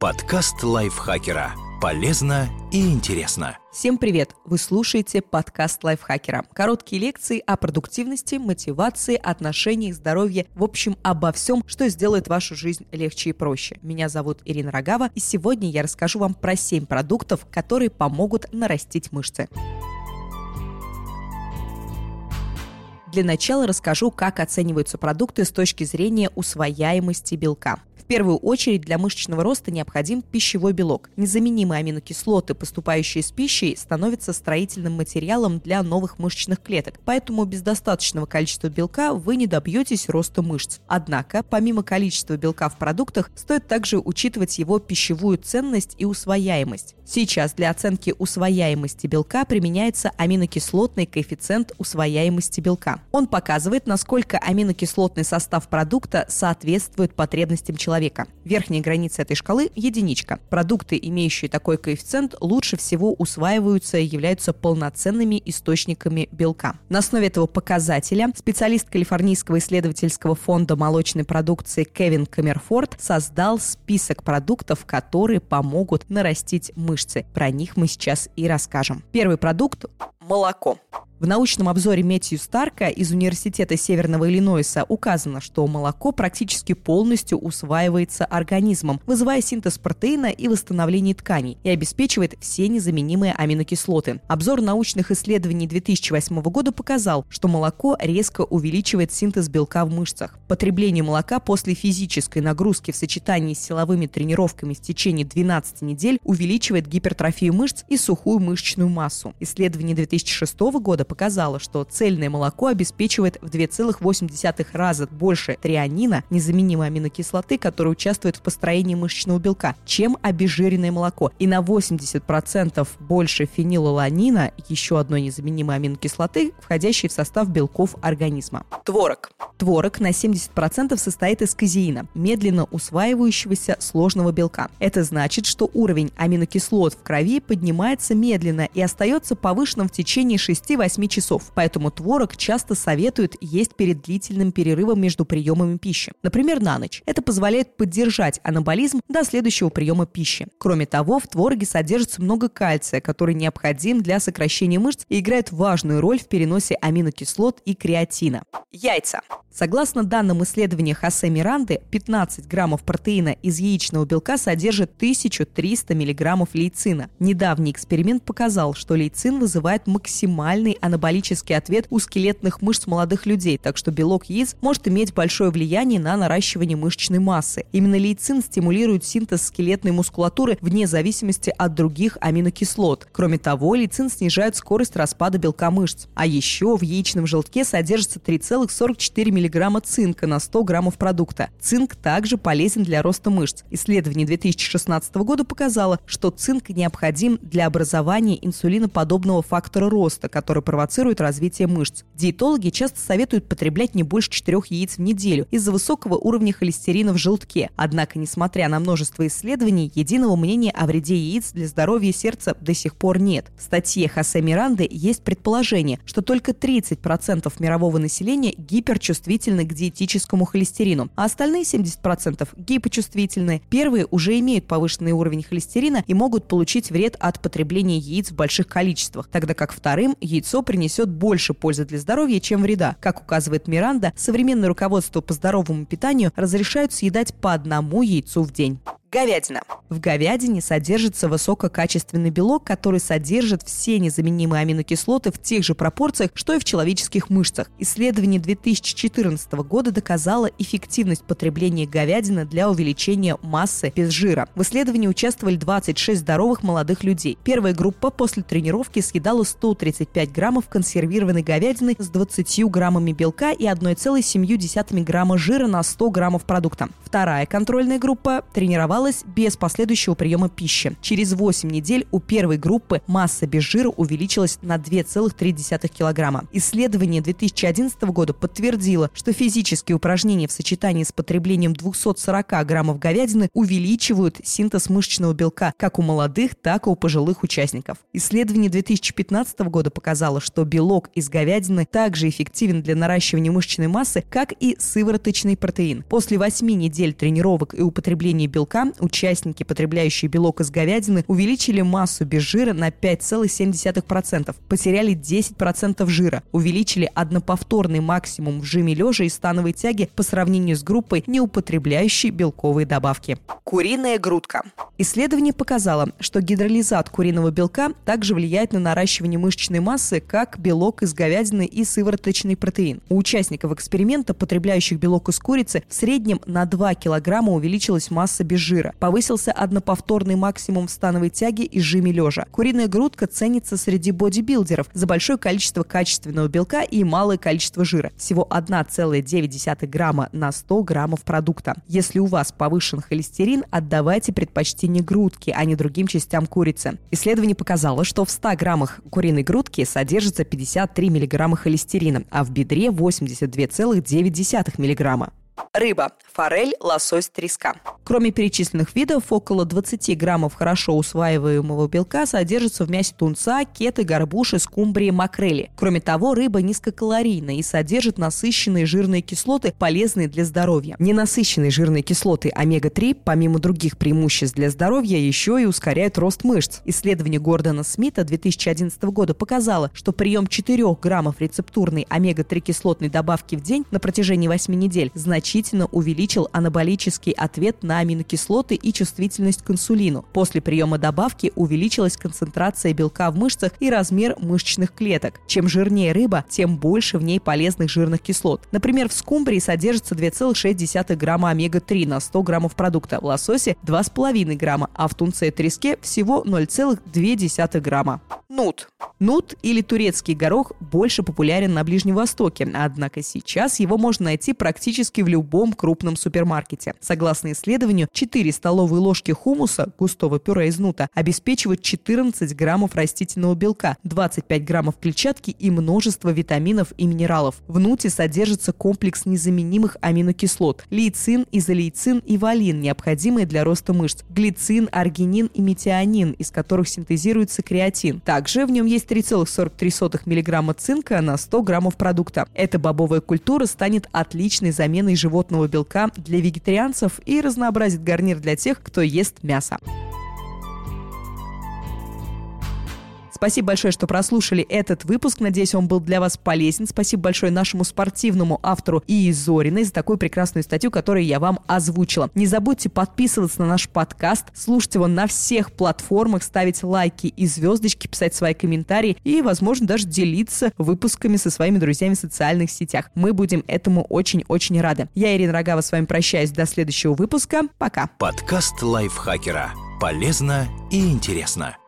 Подкаст лайфхакера. Полезно и интересно. Всем привет! Вы слушаете подкаст лайфхакера. Короткие лекции о продуктивности, мотивации, отношениях, здоровье, в общем, обо всем, что сделает вашу жизнь легче и проще. Меня зовут Ирина Рогава, и сегодня я расскажу вам про 7 продуктов, которые помогут нарастить мышцы. Для начала расскажу, как оцениваются продукты с точки зрения усвояемости белка первую очередь для мышечного роста необходим пищевой белок. Незаменимые аминокислоты, поступающие с пищей, становятся строительным материалом для новых мышечных клеток, поэтому без достаточного количества белка вы не добьетесь роста мышц. Однако, помимо количества белка в продуктах, стоит также учитывать его пищевую ценность и усвояемость. Сейчас для оценки усвояемости белка применяется аминокислотный коэффициент усвояемости белка. Он показывает, насколько аминокислотный состав продукта соответствует потребностям человека человека. Верхняя граница этой шкалы – единичка. Продукты, имеющие такой коэффициент, лучше всего усваиваются и являются полноценными источниками белка. На основе этого показателя специалист Калифорнийского исследовательского фонда молочной продукции Кевин Камерфорд создал список продуктов, которые помогут нарастить мышцы. Про них мы сейчас и расскажем. Первый продукт – молоко. В научном обзоре Метью Старка из Университета Северного Иллинойса указано, что молоко практически полностью усваивается организмом, вызывая синтез протеина и восстановление тканей и обеспечивает все незаменимые аминокислоты. Обзор научных исследований 2008 года показал, что молоко резко увеличивает синтез белка в мышцах. Потребление молока после физической нагрузки в сочетании с силовыми тренировками в течение 12 недель увеличивает гипертрофию мышц и сухую мышечную массу. Исследование 2006 года показала, что цельное молоко обеспечивает в 2,8 раза больше трианина, незаменимой аминокислоты, которая участвует в построении мышечного белка, чем обезжиренное молоко. И на 80% больше фенилаланина, еще одной незаменимой аминокислоты, входящей в состав белков организма. Творог. Творог на 70% состоит из казеина, медленно усваивающегося сложного белка. Это значит, что уровень аминокислот в крови поднимается медленно и остается повышенным в течение 6-8 8 часов, поэтому творог часто советуют есть перед длительным перерывом между приемами пищи, например, на ночь. Это позволяет поддержать анаболизм до следующего приема пищи. Кроме того, в твороге содержится много кальция, который необходим для сокращения мышц и играет важную роль в переносе аминокислот и креатина. Яйца. Согласно данным исследования Хосе Миранды, 15 граммов протеина из яичного белка содержит 1300 миллиграммов лейцина. Недавний эксперимент показал, что лейцин вызывает максимальный анаболический ответ у скелетных мышц молодых людей, так что белок яиц может иметь большое влияние на наращивание мышечной массы. Именно лейцин стимулирует синтез скелетной мускулатуры вне зависимости от других аминокислот. Кроме того, лейцин снижает скорость распада белка мышц. А еще в яичном желтке содержится 3,44 мг цинка на 100 граммов продукта. Цинк также полезен для роста мышц. Исследование 2016 года показало, что цинк необходим для образования инсулиноподобного фактора роста, который провоцирует развитие мышц. Диетологи часто советуют потреблять не больше 4 яиц в неделю из-за высокого уровня холестерина в желтке. Однако, несмотря на множество исследований, единого мнения о вреде яиц для здоровья сердца до сих пор нет. В статье Хосе Миранды есть предположение, что только 30% мирового населения гиперчувствительны чувствительны к диетическому холестерину, а остальные 70% гипочувствительны. Первые уже имеют повышенный уровень холестерина и могут получить вред от потребления яиц в больших количествах, тогда как вторым яйцо принесет больше пользы для здоровья, чем вреда. Как указывает Миранда, современное руководство по здоровому питанию разрешают съедать по одному яйцу в день. Говядина. В говядине содержится высококачественный белок, который содержит все незаменимые аминокислоты в тех же пропорциях, что и в человеческих мышцах. Исследование 2014 года доказало эффективность потребления говядины для увеличения массы без жира. В исследовании участвовали 26 здоровых молодых людей. Первая группа после тренировки съедала 135 граммов консервированной говядины с 20 граммами белка и 1,7 грамма жира на 100 граммов продукта. Вторая контрольная группа тренировалась питалась без последующего приема пищи. Через 8 недель у первой группы масса без жира увеличилась на 2,3 килограмма. Исследование 2011 года подтвердило, что физические упражнения в сочетании с потреблением 240 граммов говядины увеличивают синтез мышечного белка как у молодых, так и у пожилых участников. Исследование 2015 года показало, что белок из говядины также эффективен для наращивания мышечной массы, как и сывороточный протеин. После 8 недель тренировок и употребления белка участники, потребляющие белок из говядины, увеличили массу без жира на 5,7%, потеряли 10% жира, увеличили одноповторный максимум в жиме лежа и становой тяги по сравнению с группой, не употребляющей белковые добавки. Куриная грудка. Исследование показало, что гидролизат куриного белка также влияет на наращивание мышечной массы, как белок из говядины и сывороточный протеин. У участников эксперимента, потребляющих белок из курицы, в среднем на 2 килограмма увеличилась масса без жира. Повысился одноповторный максимум в становой тяге и жиме лежа. Куриная грудка ценится среди бодибилдеров за большое количество качественного белка и малое количество жира. Всего 1,9 грамма на 100 граммов продукта. Если у вас повышен холестерин, отдавайте предпочтение грудке, а не другим частям курицы. Исследование показало, что в 100 граммах куриной грудки содержится 53 миллиграмма холестерина, а в бедре 82,9 миллиграмма. Рыба, форель, лосось, треска. Кроме перечисленных видов, около 20 граммов хорошо усваиваемого белка содержится в мясе тунца, кеты, горбуши, скумбрии, макрели. Кроме того, рыба низкокалорийна и содержит насыщенные жирные кислоты, полезные для здоровья. Ненасыщенные жирные кислоты омега-3, помимо других преимуществ для здоровья, еще и ускоряют рост мышц. Исследование Гордона Смита 2011 года показало, что прием 4 граммов рецептурной омега-3 кислотной добавки в день на протяжении 8 недель значительно значительно увеличил анаболический ответ на аминокислоты и чувствительность к инсулину. После приема добавки увеличилась концентрация белка в мышцах и размер мышечных клеток. Чем жирнее рыба, тем больше в ней полезных жирных кислот. Например, в скумбрии содержится 2,6 грамма омега-3 на 100 граммов продукта, в лососе 2,5 грамма, а в тунце и треске всего 0,2 грамма. Нут. Нут или турецкий горох больше популярен на Ближнем Востоке, однако сейчас его можно найти практически в любом крупном супермаркете. Согласно исследованию, 4 столовые ложки хумуса, густого пюре из нута, обеспечивают 14 граммов растительного белка, 25 граммов клетчатки и множество витаминов и минералов. В нуте содержится комплекс незаменимых аминокислот – лейцин, изолейцин и валин, необходимые для роста мышц, глицин, аргинин и метионин, из которых синтезируется креатин. Так также в нем есть 3,43 мг цинка на 100 граммов продукта. Эта бобовая культура станет отличной заменой животного белка для вегетарианцев и разнообразит гарнир для тех, кто ест мясо. Спасибо большое, что прослушали этот выпуск. Надеюсь, он был для вас полезен. Спасибо большое нашему спортивному автору и Зориной за такую прекрасную статью, которую я вам озвучила. Не забудьте подписываться на наш подкаст, слушать его на всех платформах, ставить лайки и звездочки, писать свои комментарии и, возможно, даже делиться выпусками со своими друзьями в социальных сетях. Мы будем этому очень-очень рады. Я, Ирина Рогава, с вами прощаюсь до следующего выпуска. Пока. Подкаст лайфхакера. Полезно и интересно.